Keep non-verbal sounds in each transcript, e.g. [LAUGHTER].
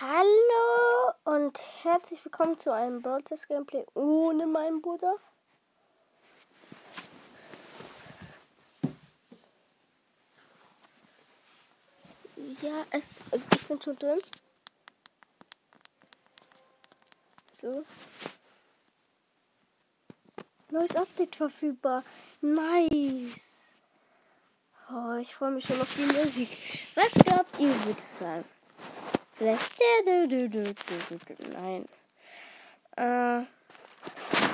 Hallo und herzlich willkommen zu einem Broadcast Gameplay ohne meinen Bruder. Ja, es, ich bin schon drin. So. Neues Update verfügbar. Nice. Oh, ich freue mich schon auf die Musik. Was glaubt ihr, würde ich sagen? Vielleicht. Nein. Äh.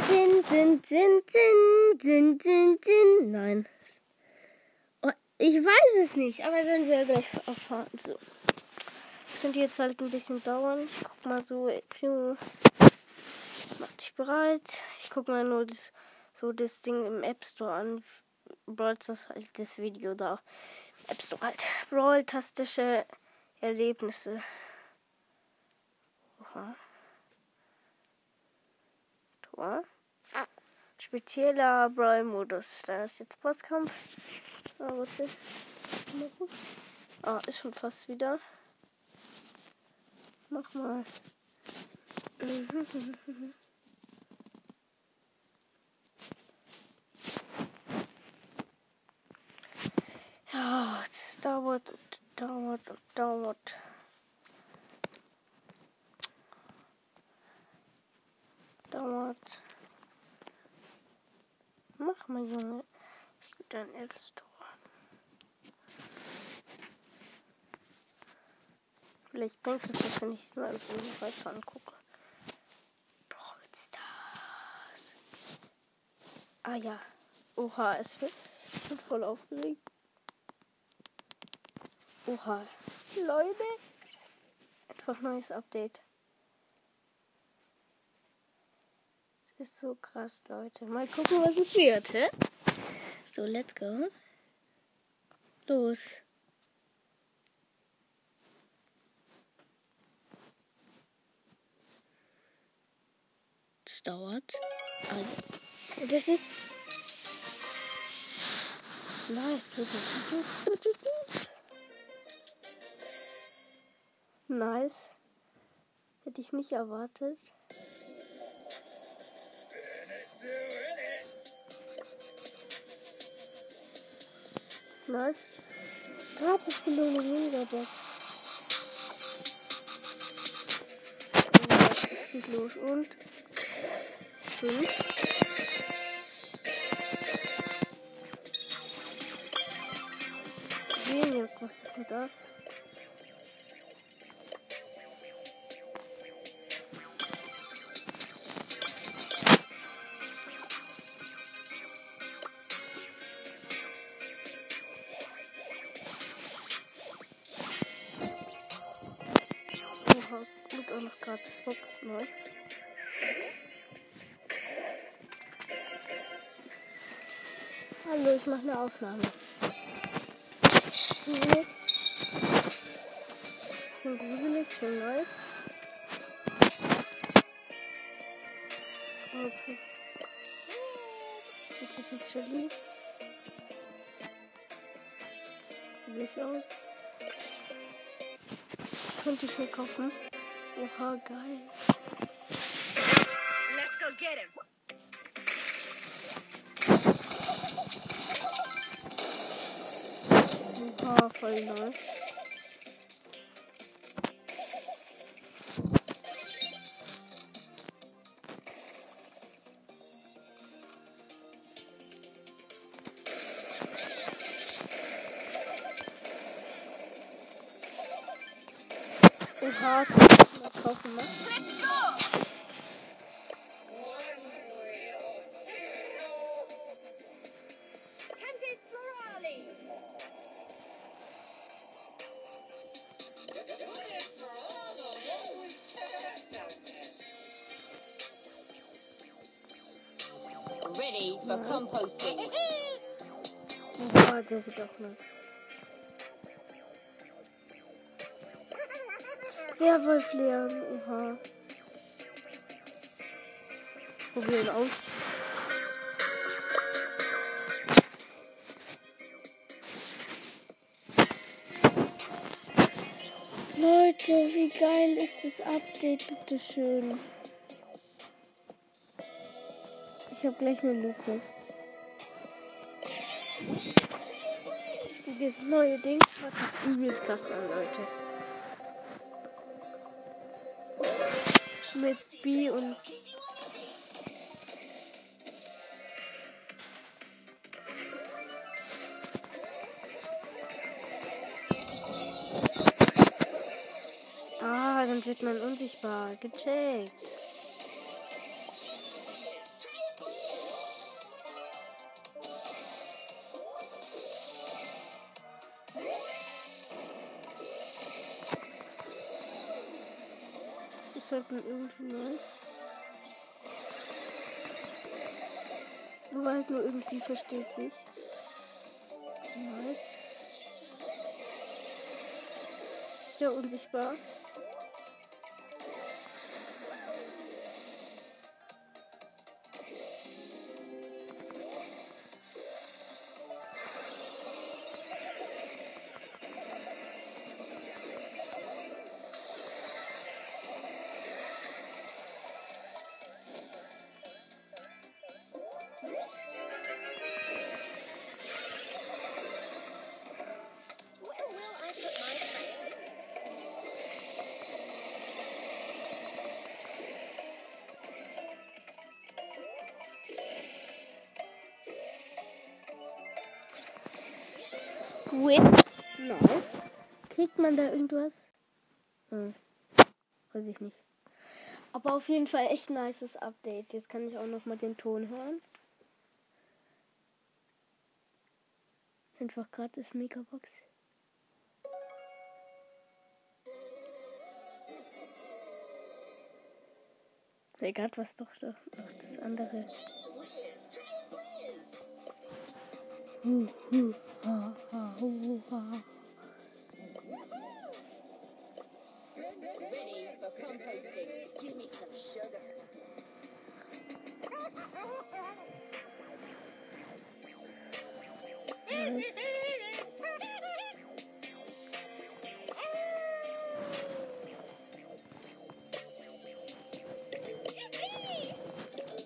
Din, din, din, din, din, din, din. Nein. Oh, ich weiß es nicht, aber werden wir gleich erfahren. So. Könnte jetzt halt ein bisschen dauern. Ich guck mal so. Mach dich bereit. Ich guck mal nur das, so das Ding im App Store an. Brawl das halt das Video da. App Store halt. Brawl-tastische Erlebnisse. Oha. Tor. Spezieller Brawl-Modus. Da ist jetzt Bosskampf. Ah, was ist? Ah, ist schon fast wieder. Mach mal. [LAUGHS] Ja, es dauert und dauert und dauert. Dauert. Mach mal, Junge. Ich gebe dein App Store. Vielleicht bringt es das, wenn ich es mal irgendwie weiter angucke. Brawl Stars. Ah ja. Oha, es wird ich bin voll aufgeregt. Oha. Leute. Einfach neues Update. Es ist so krass, Leute. Mal gucken, was es wird, hä? So, let's go. Los. Es dauert. Jetzt. Und das ist. Nice. Nice. Hätte ich nicht erwartet. Nice. Gratis Belohnung Megabox. Es geht los und fünf. Genius, was ist denn das? Ich mache eine Aufnahme. Gruselig. Schon gruselig, schon nice. Okay. Jetzt ist ein Chili. Licht aus. Könnte ich mir kaufen. Oha, geil. Let's go get him. Oha, voll nice. For composting. Oha, der sieht auch nice. Werwolf lernen, oha. Probieren aus. Leute, Leute, wie geil ist das Update, bitte schön. Ich habe gleich eine Lukas. Das neue Ding hat übelst krass an, Leute. Mit B und Ah, dann wird man unsichtbar. Gecheckt. Irgendwie nice. Nur halt nur irgendwie versteht sich. Nice. Ja, unsichtbar. Man da irgendwas? Hm. Weiß ich nicht. Aber auf jeden Fall echt nices Update. Jetzt kann ich auch noch mal den Ton hören. Einfach gratis Megabox. Egal, was doch doch noch das andere. Hu, hu, ha, ha, hu, ha.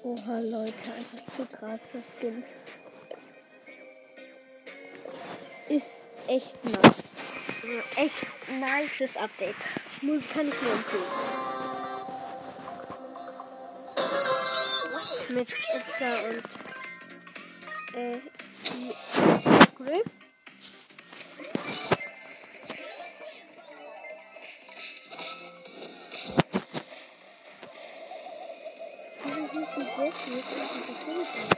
Oha, Leute, einfach zu krass, das Skin. Ist echt nice. Echt nices Update. Muss, kann ich nur empfehlen. Mit Edgar und äh, Griff. Sie sind nicht die Besten, jetzt sind die Toten.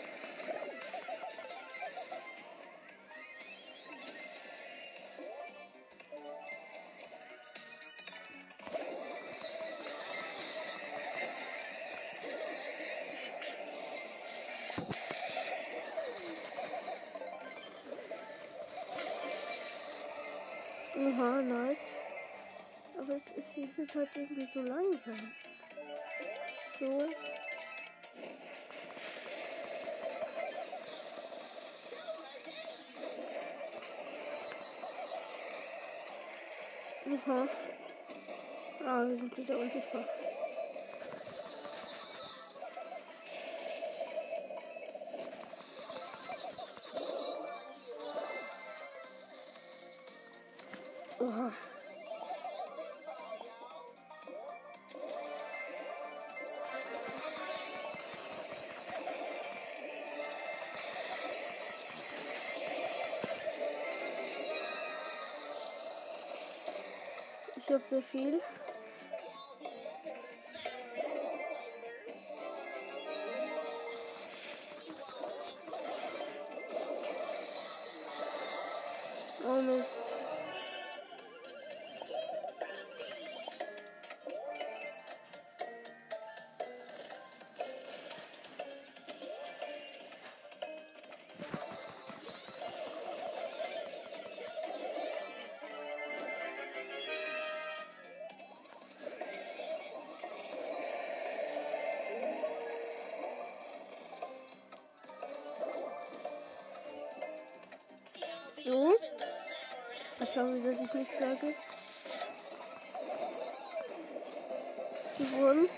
Oha, nice. Aber es ist, sie sind halt irgendwie so langsam. So. Aha. Ah, wir sind wieder unsichtbar. Sehr viel. So. Sorry, dass ich nichts sage. gewonnen.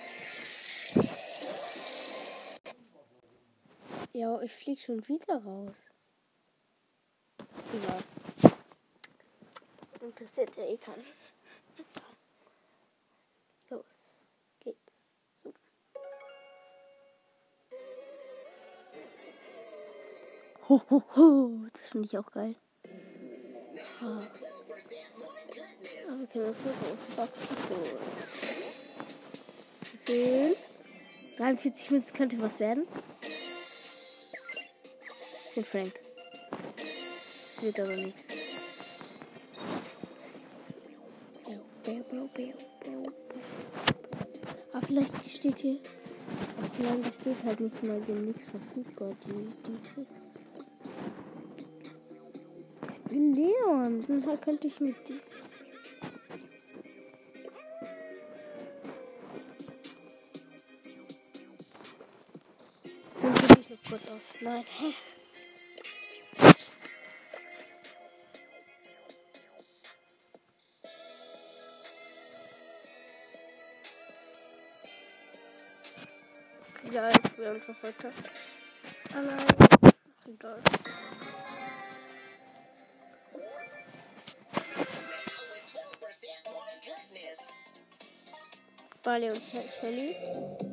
Ja, ich flieg schon wieder raus. Ja. Interessiert ja eh keinen. Los geht's. So. Ho, ho, ho. Das finde ich auch geil. Ah. Okay, das ist so groß. Schön. 43 Minuten könnte was werden. Und Frank. Das wird aber nichts. Aber vielleicht steht hier. Aber vielleicht steht halt nicht mal demnächst verfügbar, die, diese. Bin Leon. Dann könnte ich mit die. Dann probiere ich noch kurz aus. Nein, [LAUGHS] hä? Egal, einfach weiter. Allein. Ach, egal. Bali und Shelly. Was?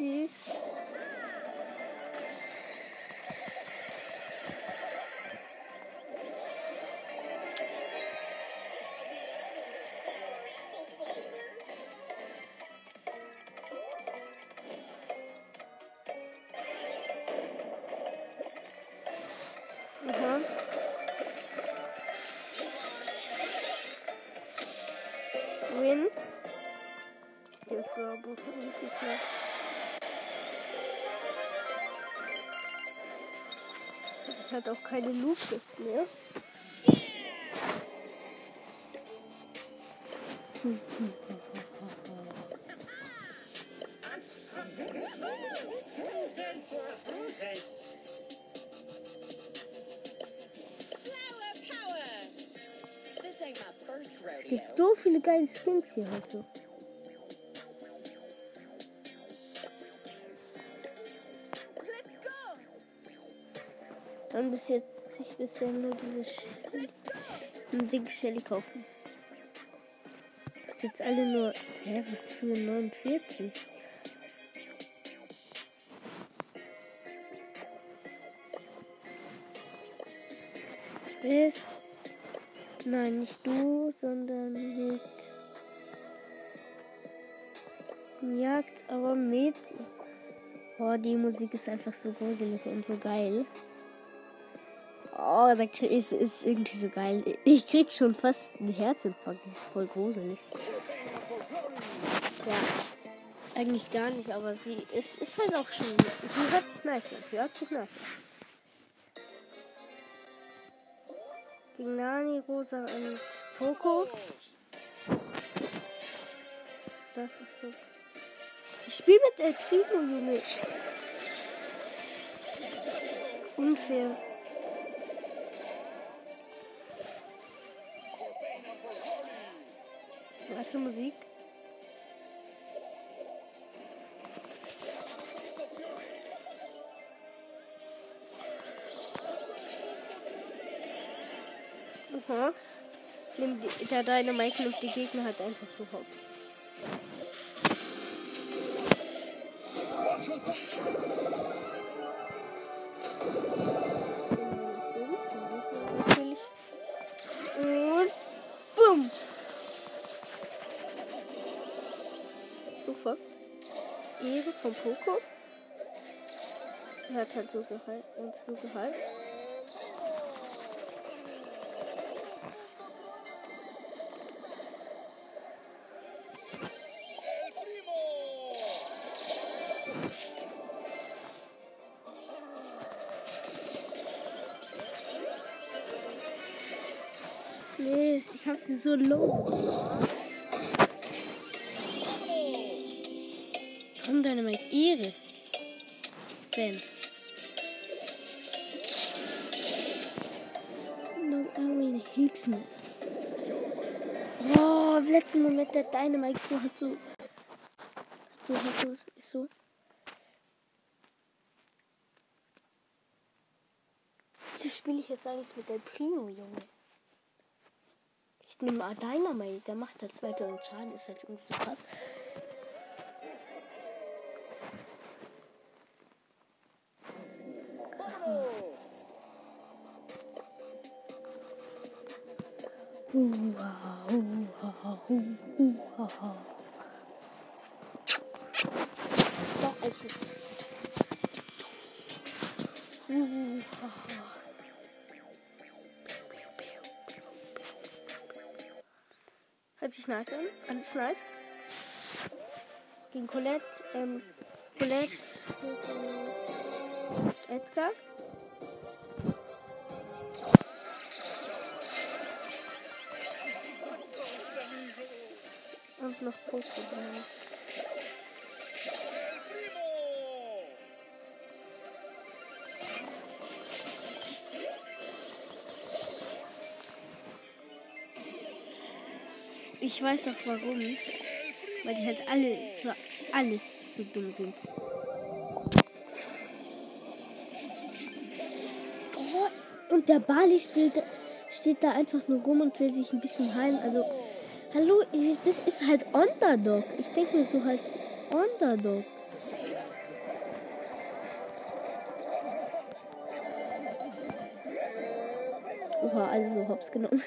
Okay. Hatte auch keine Lupus mehr. Es gibt so viele geile Skins hier heute. Let's Dann bis jetzt sich bisher nur diese Shelly, ein Ding Shelly kaufen. Das ist jetzt alle nur. Hä, was für 49? Bis. Nein, nicht du, sondern mit. Jagd, aber mit. Oh, die Musik ist einfach so gruselig und so geil. Oh, da ist, ist irgendwie so geil. Ich krieg schon fast einen Herzinfarkt. Die ist voll gruselig. Ja. Eigentlich gar nicht, aber sie ist, ist halt auch schon. Sie hört sich nice. Sie hört sich nice an. Gegen Nani, Rosa und Poco. Ist das? Ach so. Ich spiele mit El Primo, Junge. Unfair. Hast du Musik? Aha. Nimm die, der Dynamite nimmt die Gegner halt einfach so hops. Poco. Er hat halt so gehalten und so. Nee, ich hab sie so low. So hat so. So hat so. Ist so. Wieso spiele ich jetzt eigentlich mit der Primo, Junge? Ich nehme mal Dynamite, der macht halt 2000 Schaden, ist halt irgendwie so krass. Hört sich nice an. Alles nice. Gegen Colette, ähm, Colette, Edgar. Und noch Poster drin. Ich weiß auch warum. Weil die halt alle für alles zu dumm sind. Oh, und der Bali steht, steht da einfach nur rum und will sich ein bisschen heilen. Also, hallo, das ist halt Underdog. Ich denke mir so halt Underdog. Oha, alle so hops genommen.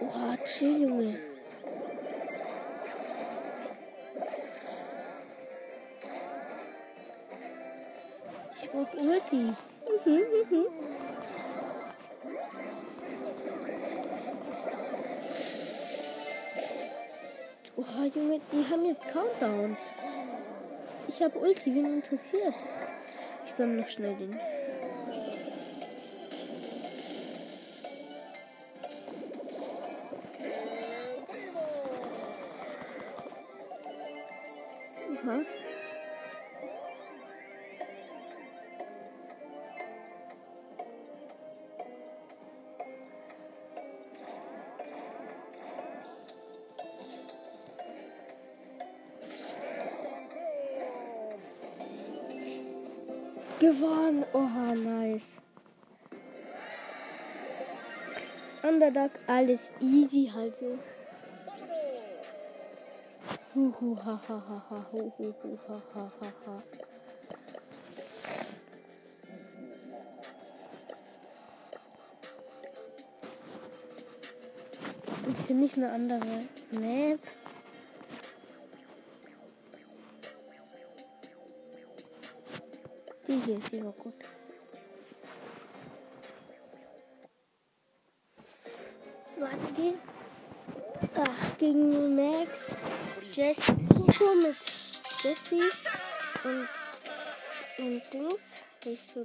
Oha, chill, Junge. Habe Ulti, wen interessiert? Ich sammle noch schnell den. Aha. Gewonnen. Oha, nice. Underdog, alles easy halt so. Huhu, ha, ha, ha, ha, hu, hu, ha, ha, ha, ha. Gibt's hier nicht eine andere Map? Hier, die war gut. Weiter geht's. Ach, gegen Max, Jesse, Coco mit Jesse und, und Dings. Ich so.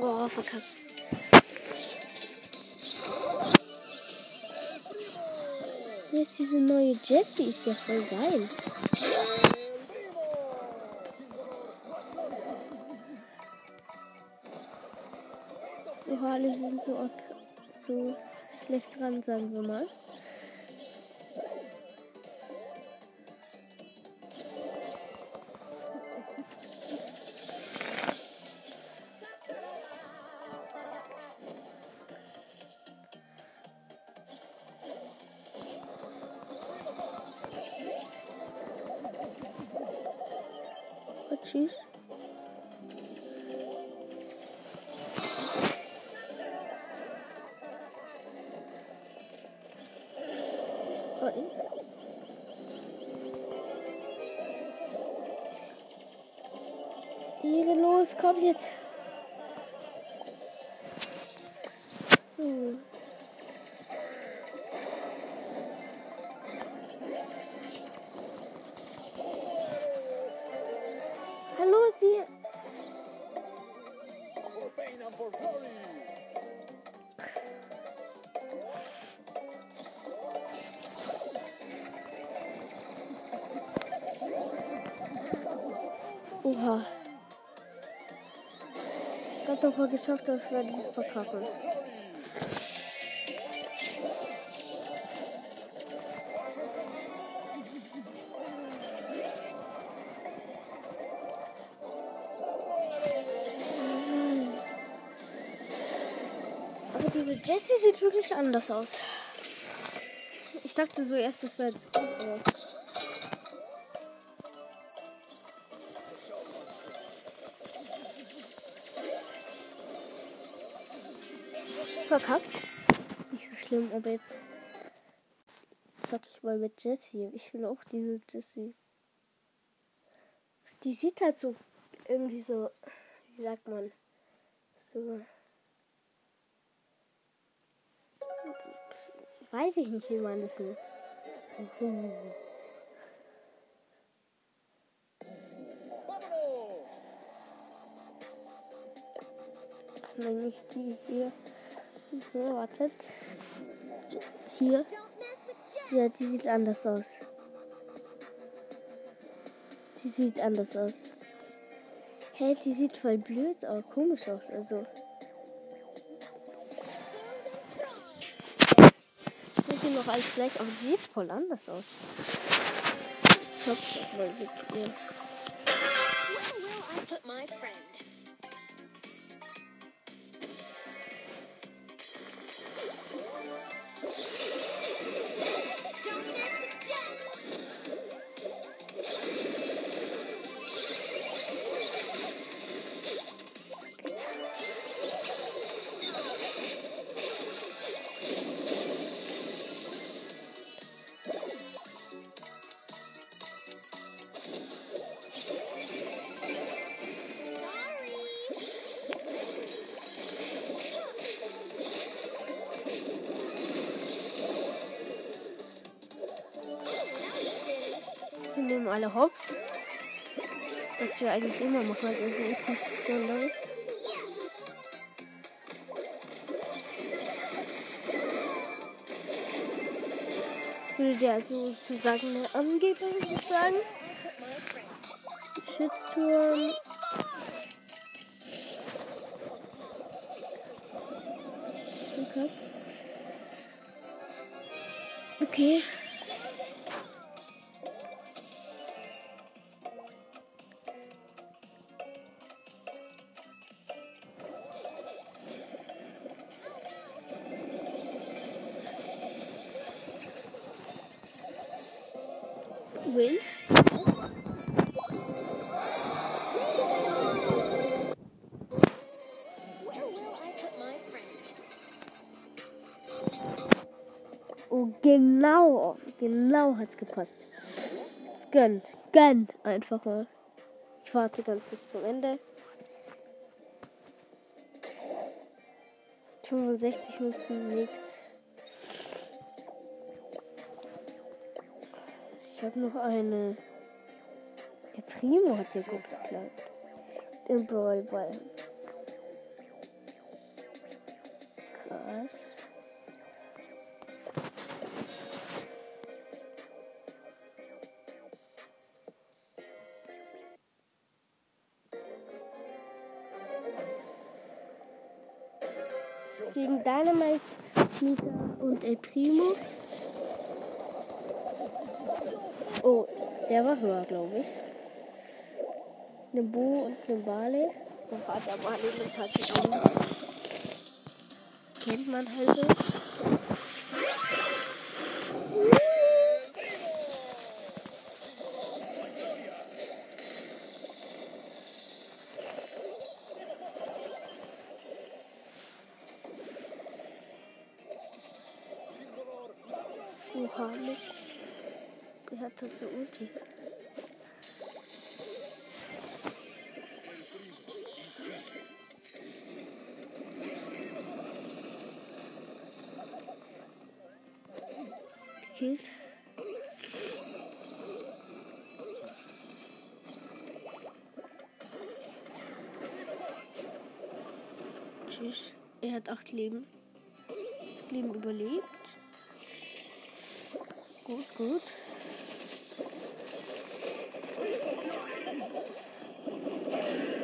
Oh, verkackt. Hier ist diese neue Jessie, ist ja voll geil. Oha, alle sind so, so schlecht dran, sagen wir mal. Tschüss. Ihre los, komm jetzt. Oha. Ich hab doch mal geschafft, das werde ich verkacken. Aber diese Jessie sieht wirklich anders aus. Ich dachte so erst, das wäre. Verkackt. Nicht so schlimm, aber jetzt zock ich mal mit Jessie. Ich will auch diese Jessie. Die sieht halt so irgendwie so, wie sagt man, so. Weiß ich nicht, wie man das nennt. Ach nein, nicht die hier. So, wartet. Hier. Ja, die sieht anders aus. Die sieht anders aus. Hey, die sieht voll blöd aus, komisch aus, also. Sieht die noch alles gleich, aber sie sieht voll anders aus. Ich hoffe, das mit ihr. Nehmen alle Hops. Was wir eigentlich immer machen, also ist nicht so los. Würde der sozusagen eine ich sagen. Schützturm. Okay. Okay. Genau. Genau hat's gepasst. Es gönnt. Gönnt einfach mal. Ich warte ganz bis zum Ende. 65 Münzen, nix. Ich habe noch eine. Der Primo hat ja gut geklappt. Im Brawlball. Krass. Dynamite, Nita und El Primo. Oh, der war höher, glaube ich. Eine Bo und eine Bale. Oh, hat der Bale mit. Kennt man halt so. Oha, Mist. Halt so Ulti. Gekillt. Tschüss. Er hat acht Leben. Leben überlebt. Gut, gut.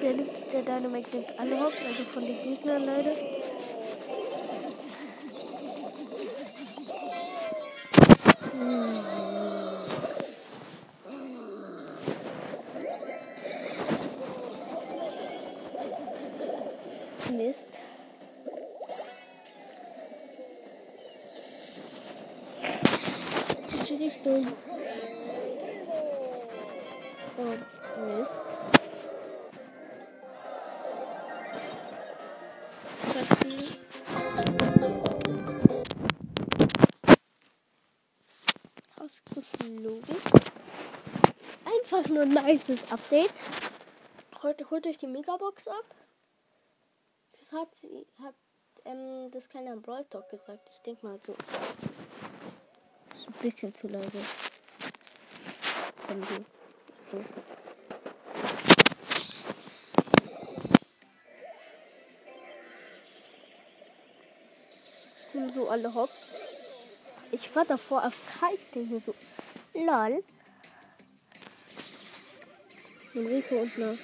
Der, nimmt- der Dynamite nimmt alle Hops, also von den Gegnern leider. Ein nices Update. Heute holt euch die Megabox ab. Das hat sie, hat ähm, das keiner im Brawl Talk gesagt. Ich denke mal so. Ist ein bisschen zu leise. So. So alle Hops. Ich war davor auf K. Ich denke so, lol. Ein Rico und eine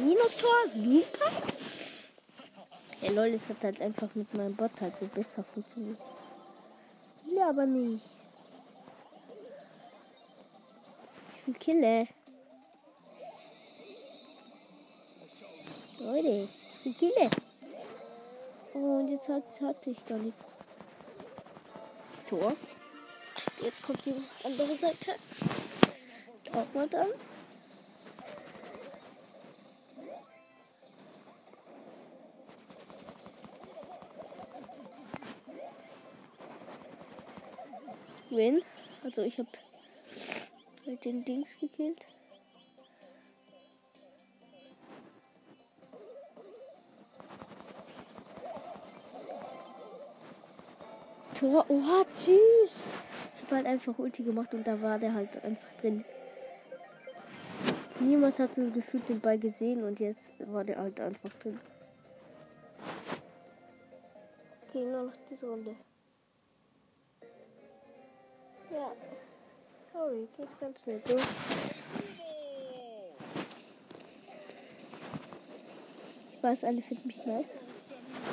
Minus-Tor, super. Ja, lol, es hat halt einfach mit meinem Bot halt so besser funktioniert. Will aber nicht. Ich will Kille. Leute, ich will Kille. Und jetzt hat, hatte ich gar nicht. Tor. Jetzt kommt die andere Seite. Auch mal dann. Wen? Also ich habe mit den Dings gekillt. Tor. Oha, tschüss. Ich habe halt einfach Ulti gemacht und da war der halt einfach drin. Niemand hat so gefühlt den Ball gesehen und jetzt war der halt einfach drin. Okay, nur noch diese Runde. Ja. Sorry, geht ganz schnell durch. Ich weiß, alle finden mich nice.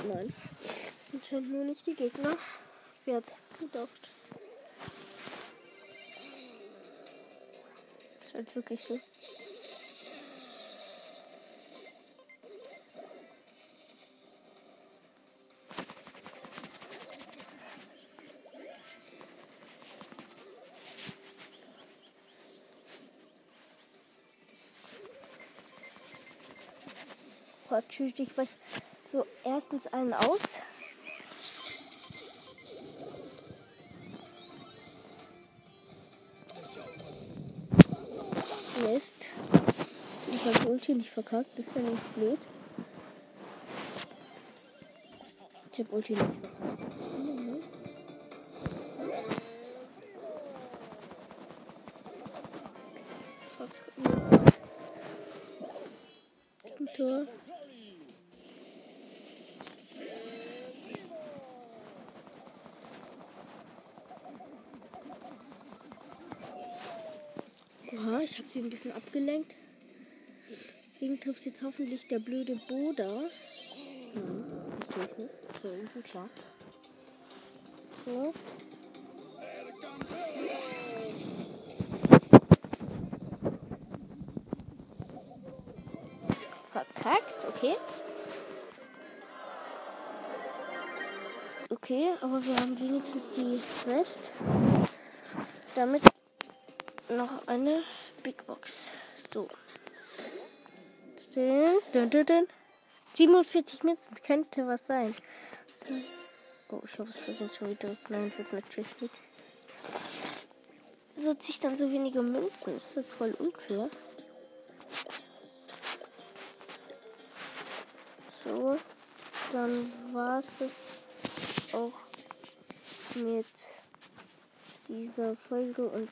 Nein. Anscheinend nur nicht die Gegner. Wer gedacht? Ist halt wirklich so. Boah, tschüss, ich weiß so erstens einen aus. Ich habe Ulti nicht verkackt, das wäre nicht blöd. Ich habe Ulti nicht verkackt. Mhm. Tor. Oha, ich habe sie ein bisschen abgelenkt. Deswegen trifft jetzt hoffentlich der blöde Boda. Hm, natürlich nicht. Ist ja irgendwie klar. So. Verkackt, okay. Okay, aber wir haben wenigstens die Rest. Damit noch eine Big Box. So. 47 Münzen könnte was sein. Oh, ich habe es vergessen schon wieder. Nein, wird natürlich nicht. So ziehe ich dann so wenige Münzen. Das wird voll unfair. So, dann war es das auch mit dieser Folge und